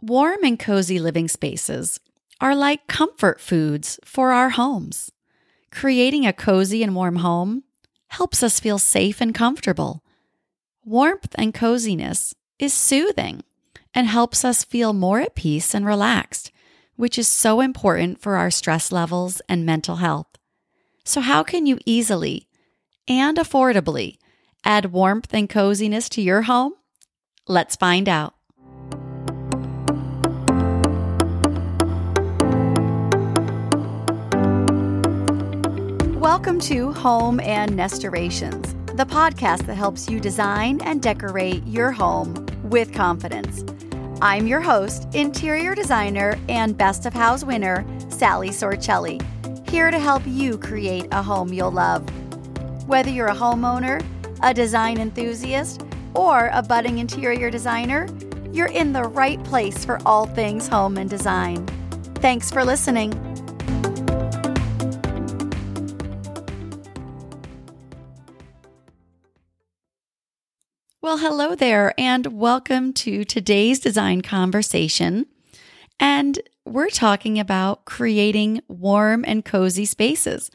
Warm and cozy living spaces are like comfort foods for our homes. Creating a cozy and warm home helps us feel safe and comfortable. Warmth and coziness is soothing and helps us feel more at peace and relaxed, which is so important for our stress levels and mental health. So, how can you easily and affordably add warmth and coziness to your home? Let's find out. Welcome to Home and Nestorations, the podcast that helps you design and decorate your home with confidence. I'm your host, interior designer and Best of Houzz winner, Sally Sorcelli, here to help you create a home you'll love. Whether you're a homeowner, a design enthusiast, or a budding interior designer, you're in the right place for all things home and design. Thanks for listening. Well, hello there, and welcome to today's design conversation. And we're talking about creating warm and cozy spaces.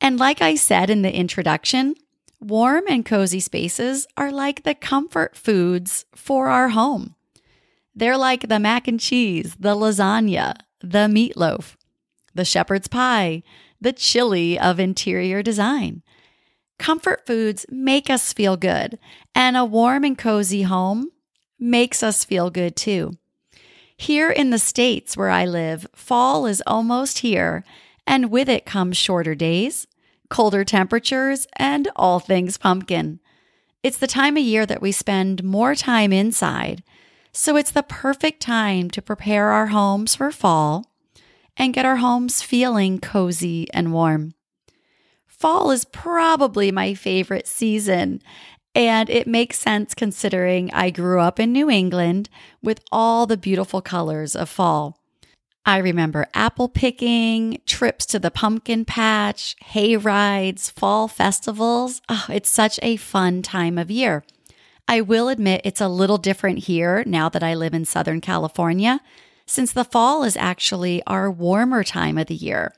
And like I said in the introduction, warm and cozy spaces are like the comfort foods for our home. They're like the mac and cheese, the lasagna, the meatloaf, the shepherd's pie, the chili of interior design. Comfort foods make us feel good, and a warm and cozy home makes us feel good too. Here in the States where I live, fall is almost here, and with it comes shorter days, colder temperatures, and all things pumpkin. It's the time of year that we spend more time inside, so it's the perfect time to prepare our homes for fall and get our homes feeling cozy and warm fall is probably my favorite season. And it makes sense considering I grew up in New England with all the beautiful colors of fall. I remember apple picking, trips to the pumpkin patch, hay rides, fall festivals. Oh, it's such a fun time of year. I will admit it's a little different here now that I live in Southern California, since the fall is actually our warmer time of the year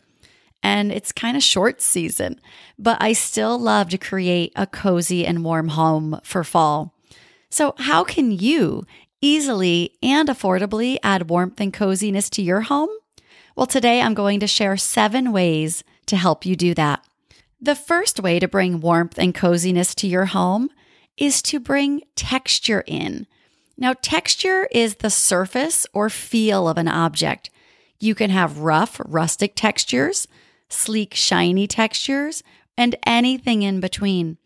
and it's kind of short season, but I still love to create a cozy and warm home for fall. So, how can you easily and affordably add warmth and coziness to your home? Well, today I'm going to share seven ways to help you do that. The first way to bring warmth and coziness to your home is to bring texture in. Now, texture is the surface or feel of an object. You can have rough, rustic textures sleek, shiny textures, and anything in between.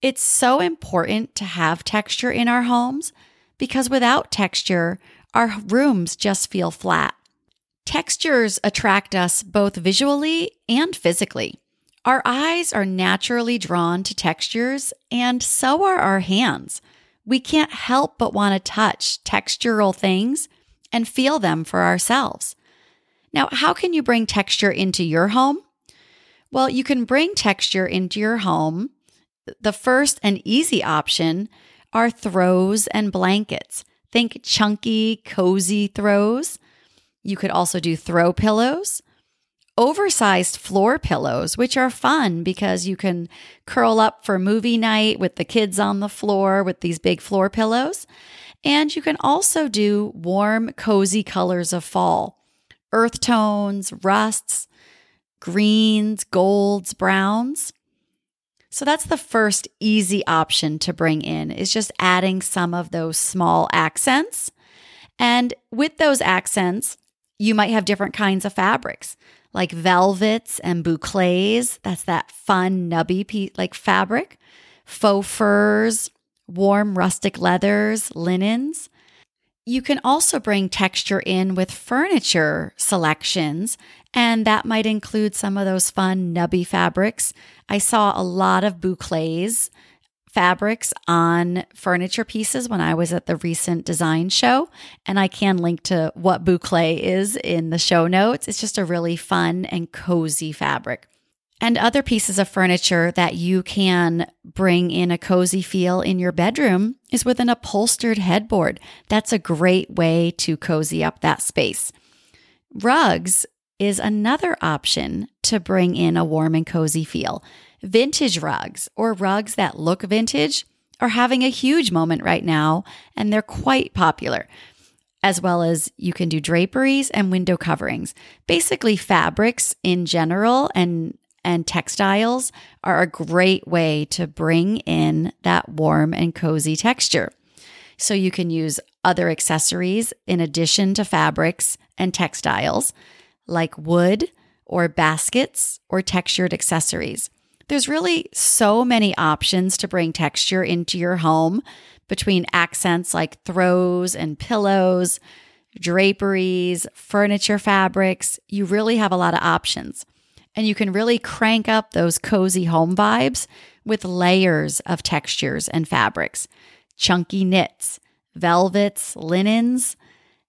It's so important to have texture in our homes because without texture, our rooms just feel flat. Textures attract us both visually and physically. Our eyes are naturally drawn to textures, and so are our hands. We can't help but want to touch textural things and feel them for ourselves. Now, how can you bring texture into your home? Well, you can bring texture into your home. The first and easy option are throws and blankets. Think chunky, cozy throws. You could also do throw pillows, oversized floor pillows, which are fun because you can curl up for movie night with the kids on the floor with these big floor pillows. And you can also do warm, cozy colors of fall earth tones, rusts, greens, golds, browns. So that's the first easy option to bring in is just adding some of those small accents. And with those accents, you might have different kinds of fabrics like velvets and boucles. That's that fun nubby piece, like fabric, faux furs, warm rustic leathers, linens. You can also bring texture in with furniture selections, and that might include some of those fun nubby fabrics. I saw a lot of boucles fabrics on furniture pieces when I was at the recent design show, and I can link to what boucle is in the show notes. It's just a really fun and cozy fabric. And other pieces of furniture that you can bring in a cozy feel in your bedroom is with an upholstered headboard. That's a great way to cozy up that space. Rugs is another option to bring in a warm and cozy feel. Vintage rugs or rugs that look vintage are having a huge moment right now, and they're quite popular as well as you can do draperies and window coverings. Basically, fabrics in general and and textiles are a great way to bring in that warm and cozy texture. So you can use other accessories in addition to fabrics and textiles, like wood or baskets or textured accessories. There's really so many options to bring texture into your home between accents like throws and pillows, draperies, furniture fabrics. You really have a lot of options. And you can really crank up those cozy home vibes with layers of textures and fabrics, chunky knits, velvets, linens.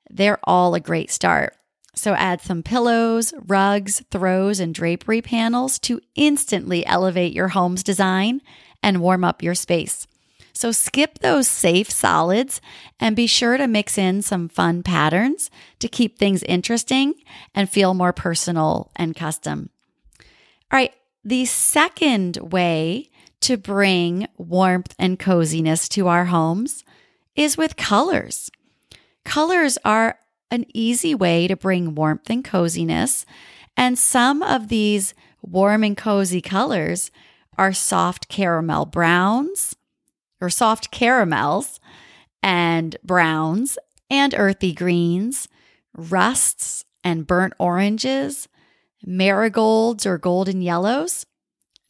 They're all a great start. So add some pillows, rugs, throws, and drapery panels to instantly elevate your home's design and warm up your space. So skip those safe solids and be sure to mix in some fun patterns to keep things interesting and feel more personal and custom. All right, the second way to bring warmth and coziness to our homes is with colors. Colors are an easy way to bring warmth and coziness, and some of these warm and cozy colors are soft caramel browns, or soft caramels and browns and earthy greens, rusts and burnt oranges, marigolds or golden yellows.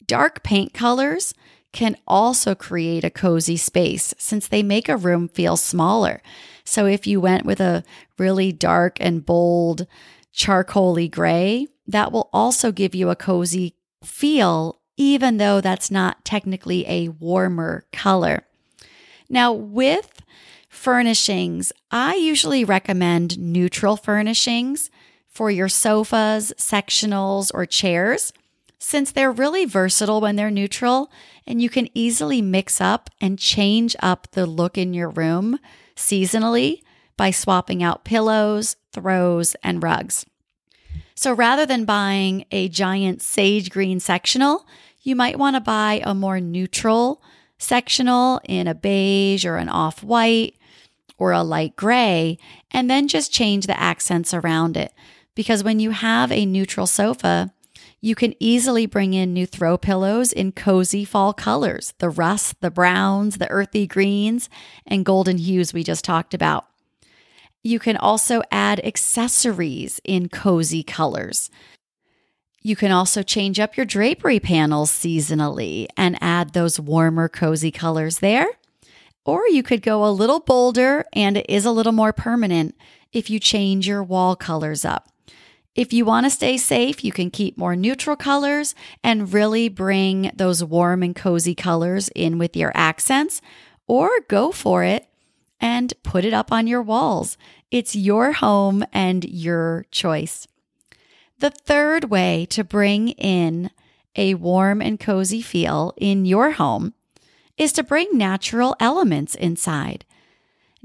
Dark paint colors can also create a cozy space since they make a room feel smaller. So if you went with a really dark and bold charcoaly gray, that will also give you a cozy feel even though that's not technically a warmer color. Now, with furnishings, I usually recommend neutral furnishings for your sofas, sectionals, or chairs since they're really versatile when they're neutral and you can easily mix up and change up the look in your room seasonally by swapping out pillows, throws, and rugs. So rather than buying a giant sage green sectional, you might want to buy a more neutral sectional in a beige or an off white or a light gray, and then just change the accents around it. Because when you have a neutral sofa, you can easily bring in new throw pillows in cozy fall colors the rust, the browns, the earthy greens, and golden hues we just talked about. You can also add accessories in cozy colors. You can also change up your drapery panels seasonally and add those warmer, cozy colors there. Or you could go a little bolder and it is a little more permanent if you change your wall colors up. If you want to stay safe, you can keep more neutral colors and really bring those warm and cozy colors in with your accents, or go for it and put it up on your walls. It's your home and your choice. The third way to bring in a warm and cozy feel in your home is to bring natural elements inside.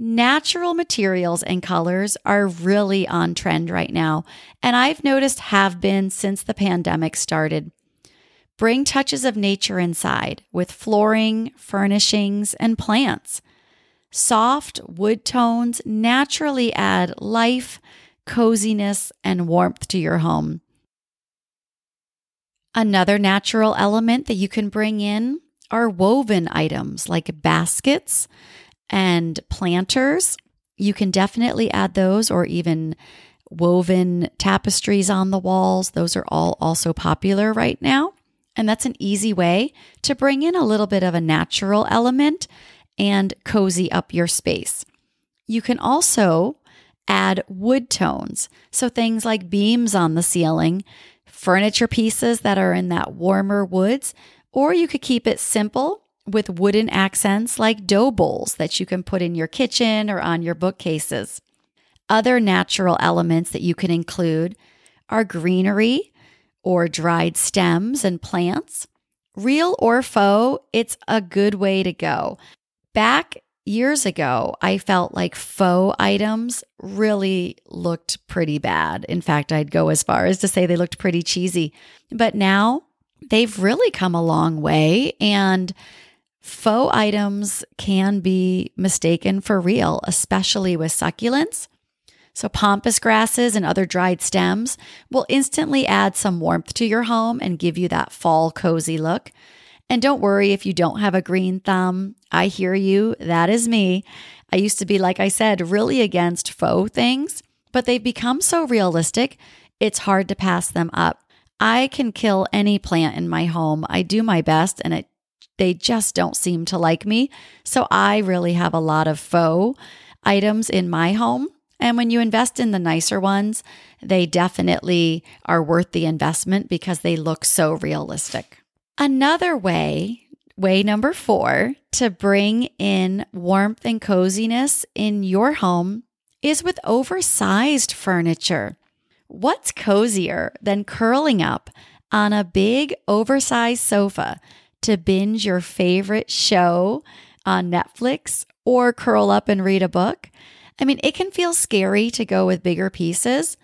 Natural materials and colors are really on trend right now, and I've noticed have been since the pandemic started. Bring touches of nature inside with flooring, furnishings, and plants. Soft wood tones naturally add life, coziness, and warmth to your home. Another natural element that you can bring in are woven items like baskets and planters. You can definitely add those or even woven tapestries on the walls. Those are all also popular right now. And that's an easy way to bring in a little bit of a natural element and cozy up your space. You can also add wood tones. So things like beams on the ceiling, furniture pieces that are in that warmer woods, or you could keep it simple with wooden accents like dough bowls that you can put in your kitchen or on your bookcases. Other natural elements that you can include are greenery or dried stems and plants. Real or faux, it's a good way to go. Back years ago, I felt like faux items really looked pretty bad. In fact, I'd go as far as to say they looked pretty cheesy. But now they've really come a long way and faux items can be mistaken for real, especially with succulents. So, pampas grasses and other dried stems will instantly add some warmth to your home and give you that fall cozy look. And don't worry if you don't have a green thumb. I hear you. That is me. I used to be, like I said, really against faux things, but they've become so realistic, it's hard to pass them up. I can kill any plant in my home. I do my best and it they just don't seem to like me. So I really have a lot of faux items in my home and when you invest in the nicer ones, they definitely are worth the investment because they look so realistic. Another way, way number four, to bring in warmth and coziness in your home is with oversized furniture. What's cozier than curling up on a big oversized sofa to binge your favorite show on Netflix or curl up and read a book? I mean, it can feel scary to go with bigger pieces,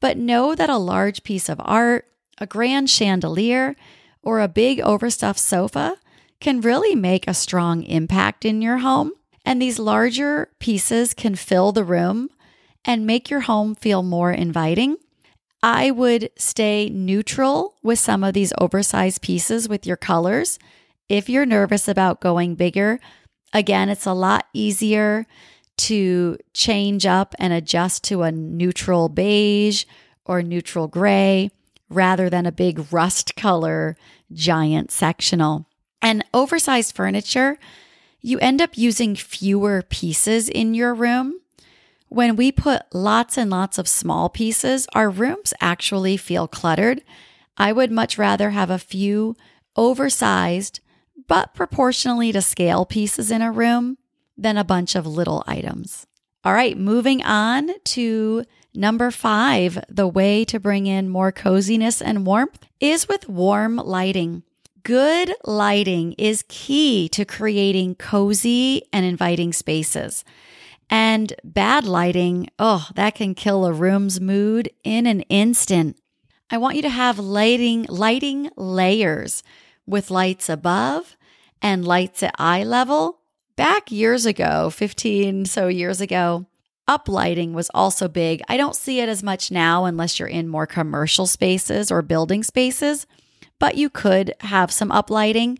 but know that a large piece of art, a grand chandelier, or a big overstuffed sofa can really make a strong impact in your home. And these larger pieces can fill the room and make your home feel more inviting. I would stay neutral with some of these oversized pieces with your colors. If you're nervous about going bigger, again, it's a lot easier to change up and adjust to a neutral beige or neutral gray rather than a big rust color giant sectional. And oversized furniture, you end up using fewer pieces in your room. When we put lots and lots of small pieces, our rooms actually feel cluttered. I would much rather have a few oversized, but proportionally to scale pieces in a room than a bunch of little items. All right, moving on to number five the way to bring in more coziness and warmth is with warm lighting. Good lighting is key to creating cozy and inviting spaces. And bad lighting, oh, that can kill a room's mood in an instant. I want you to have lighting lighting layers with lights above and lights at eye level Back years ago, 15 so years ago, uplighting was also big. I don't see it as much now unless you're in more commercial spaces or building spaces, but you could have some uplighting.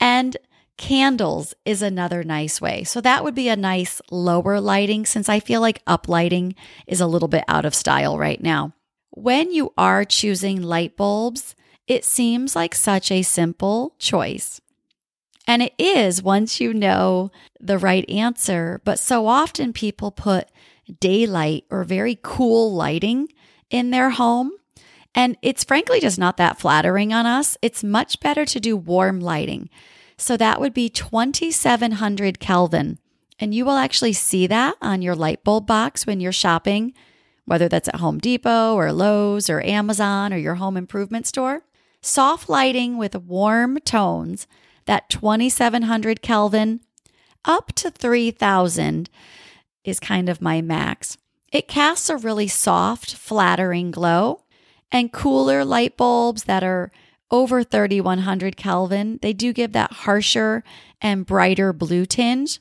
And candles is another nice way. So that would be a nice lower lighting since I feel like uplighting is a little bit out of style right now. When you are choosing light bulbs, it seems like such a simple choice. And it is once you know the right answer. But so often people put daylight or very cool lighting in their home. And it's frankly just not that flattering on us. It's much better to do warm lighting. So that would be 2700 Kelvin. And you will actually see that on your light bulb box when you're shopping, whether that's at Home Depot or Lowe's or Amazon or your home improvement store. Soft lighting with warm tones that 2700 Kelvin up to 3000 is kind of my max. It casts a really soft, flattering glow. And cooler light bulbs that are over 3100 Kelvin, they do give that harsher and brighter blue tinge.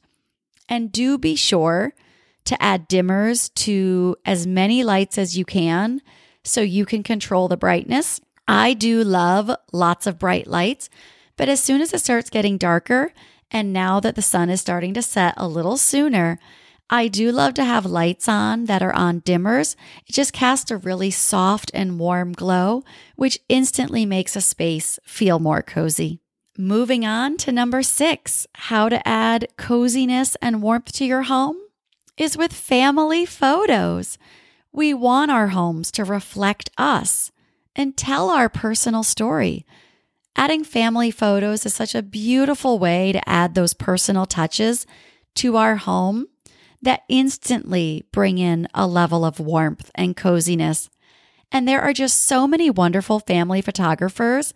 And do be sure to add dimmers to as many lights as you can so you can control the brightness. I do love lots of bright lights, but as soon as it starts getting darker, and now that the sun is starting to set a little sooner, I do love to have lights on that are on dimmers. It just casts a really soft and warm glow, which instantly makes a space feel more cozy. Moving on to number six how to add coziness and warmth to your home is with family photos. We want our homes to reflect us and tell our personal story. Adding family photos is such a beautiful way to add those personal touches to our home that instantly bring in a level of warmth and coziness. And there are just so many wonderful family photographers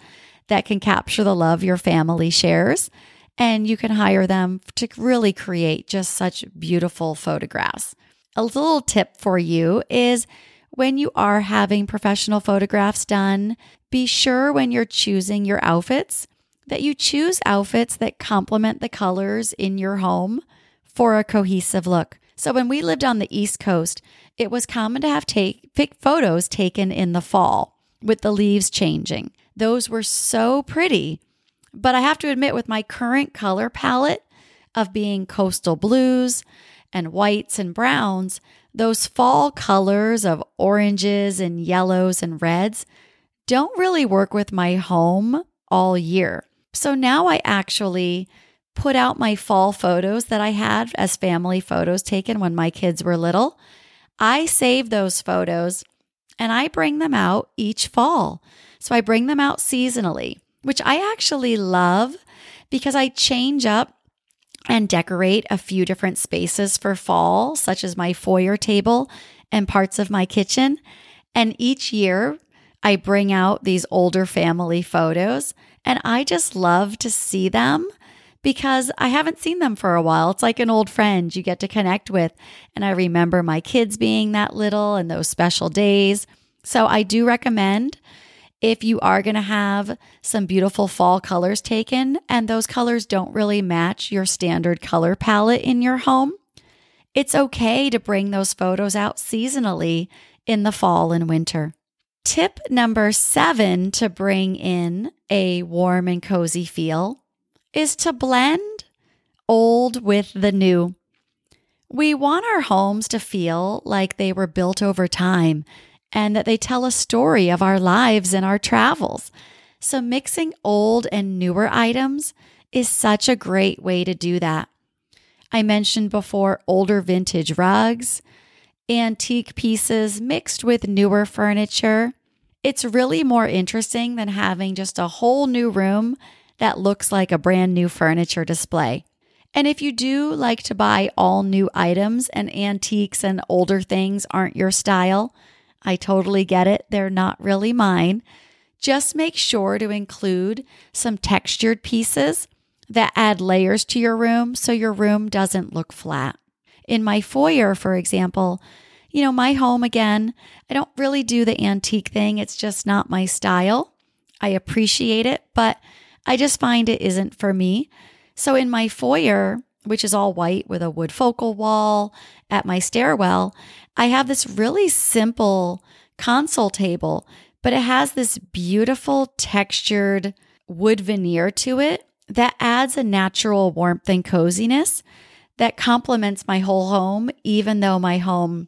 that can capture the love your family shares. And you can hire them to really create just such beautiful photographs. A little tip for you is when you are having professional photographs done, be sure when you're choosing your outfits that you choose outfits that complement the colors in your home for a cohesive look. So when we lived on the East Coast, it was common to have take photos taken in the fall with the leaves changing. Those were so pretty. But I have to admit with my current color palette of being coastal blues and whites and browns, those fall colors of oranges and yellows and reds don't really work with my home all year. So now I actually put out my fall photos that I had as family photos taken when my kids were little. I save those photos and I bring them out each fall. So I bring them out seasonally, which I actually love because I change up and decorate a few different spaces for fall, such as my foyer table and parts of my kitchen. And each year, I bring out these older family photos and I just love to see them because I haven't seen them for a while. It's like an old friend you get to connect with. And I remember my kids being that little and those special days. So I do recommend if you are going to have some beautiful fall colors taken and those colors don't really match your standard color palette in your home, it's okay to bring those photos out seasonally in the fall and winter. Tip number seven to bring in a warm and cozy feel is to blend old with the new. We want our homes to feel like they were built over time and that they tell a story of our lives and our travels. So, mixing old and newer items is such a great way to do that. I mentioned before older vintage rugs, antique pieces mixed with newer furniture. It's really more interesting than having just a whole new room that looks like a brand new furniture display. And if you do like to buy all new items and antiques and older things aren't your style, I totally get it. They're not really mine. Just make sure to include some textured pieces that add layers to your room so your room doesn't look flat. In my foyer, for example, you know, my home again, I don't really do the antique thing. It's just not my style. I appreciate it, but I just find it isn't for me. So in my foyer, which is all white with a wood focal wall at my stairwell, I have this really simple console table, but it has this beautiful textured wood veneer to it that adds a natural warmth and coziness that complements my whole home, even though my home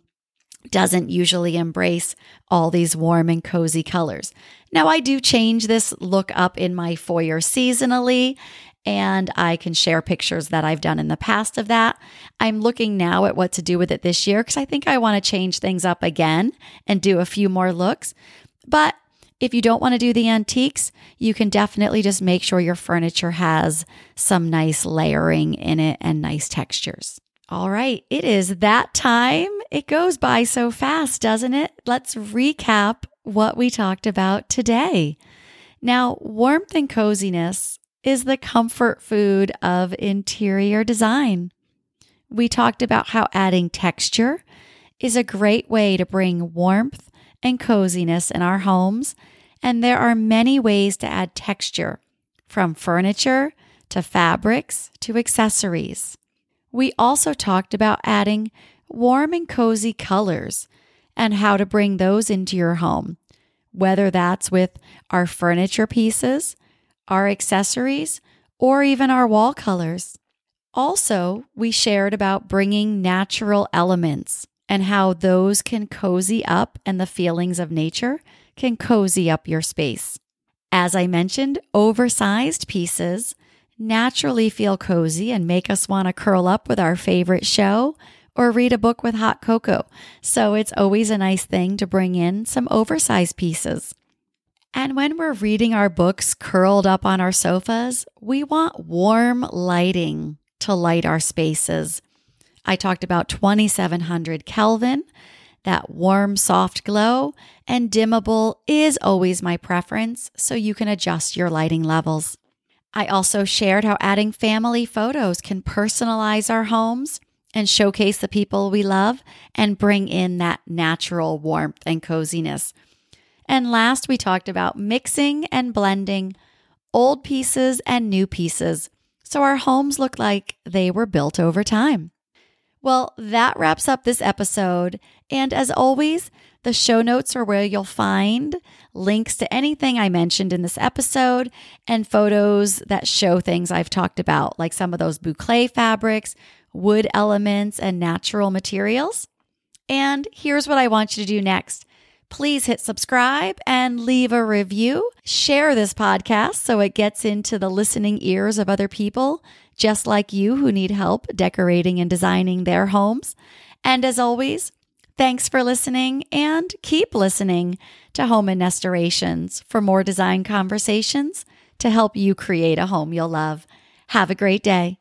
doesn't usually embrace all these warm and cozy colors. Now, I do change this look up in my foyer seasonally, and I can share pictures that I've done in the past of that. I'm looking now at what to do with it this year because I think I want to change things up again and do a few more looks. But if you don't want to do the antiques, you can definitely just make sure your furniture has some nice layering in it and nice textures. All right, it is that time. It goes by so fast, doesn't it? Let's recap what we talked about today. Now, warmth and coziness is the comfort food of interior design. We talked about how adding texture is a great way to bring warmth and coziness in our homes, and there are many ways to add texture, from furniture to fabrics to accessories. We also talked about adding warm and cozy colors and how to bring those into your home, whether that's with our furniture pieces, our accessories, or even our wall colors. Also, we shared about bringing natural elements and how those can cozy up and the feelings of nature can cozy up your space. As I mentioned, oversized pieces naturally feel cozy and make us want to curl up with our favorite show or read a book with hot cocoa. So it's always a nice thing to bring in some oversized pieces. And when we're reading our books curled up on our sofas, we want warm lighting to light our spaces. I talked about 2700 Kelvin. That warm, soft glow and dimmable is always my preference, so you can adjust your lighting levels. I also shared how adding family photos can personalize our homes and showcase the people we love and bring in that natural warmth and coziness. And last, we talked about mixing and blending old pieces and new pieces so our homes look like they were built over time. Well, that wraps up this episode. And as always, the show notes are where you'll find links to anything I mentioned in this episode and photos that show things I've talked about, like some of those boucle fabrics, wood elements, and natural materials. And here's what I want you to do next. Please hit subscribe and leave a review. Share this podcast so it gets into the listening ears of other people just like you who need help decorating and designing their homes. And as always, thanks for listening and keep listening to Home and Nestorations for more design conversations to help you create a home you'll love. Have a great day.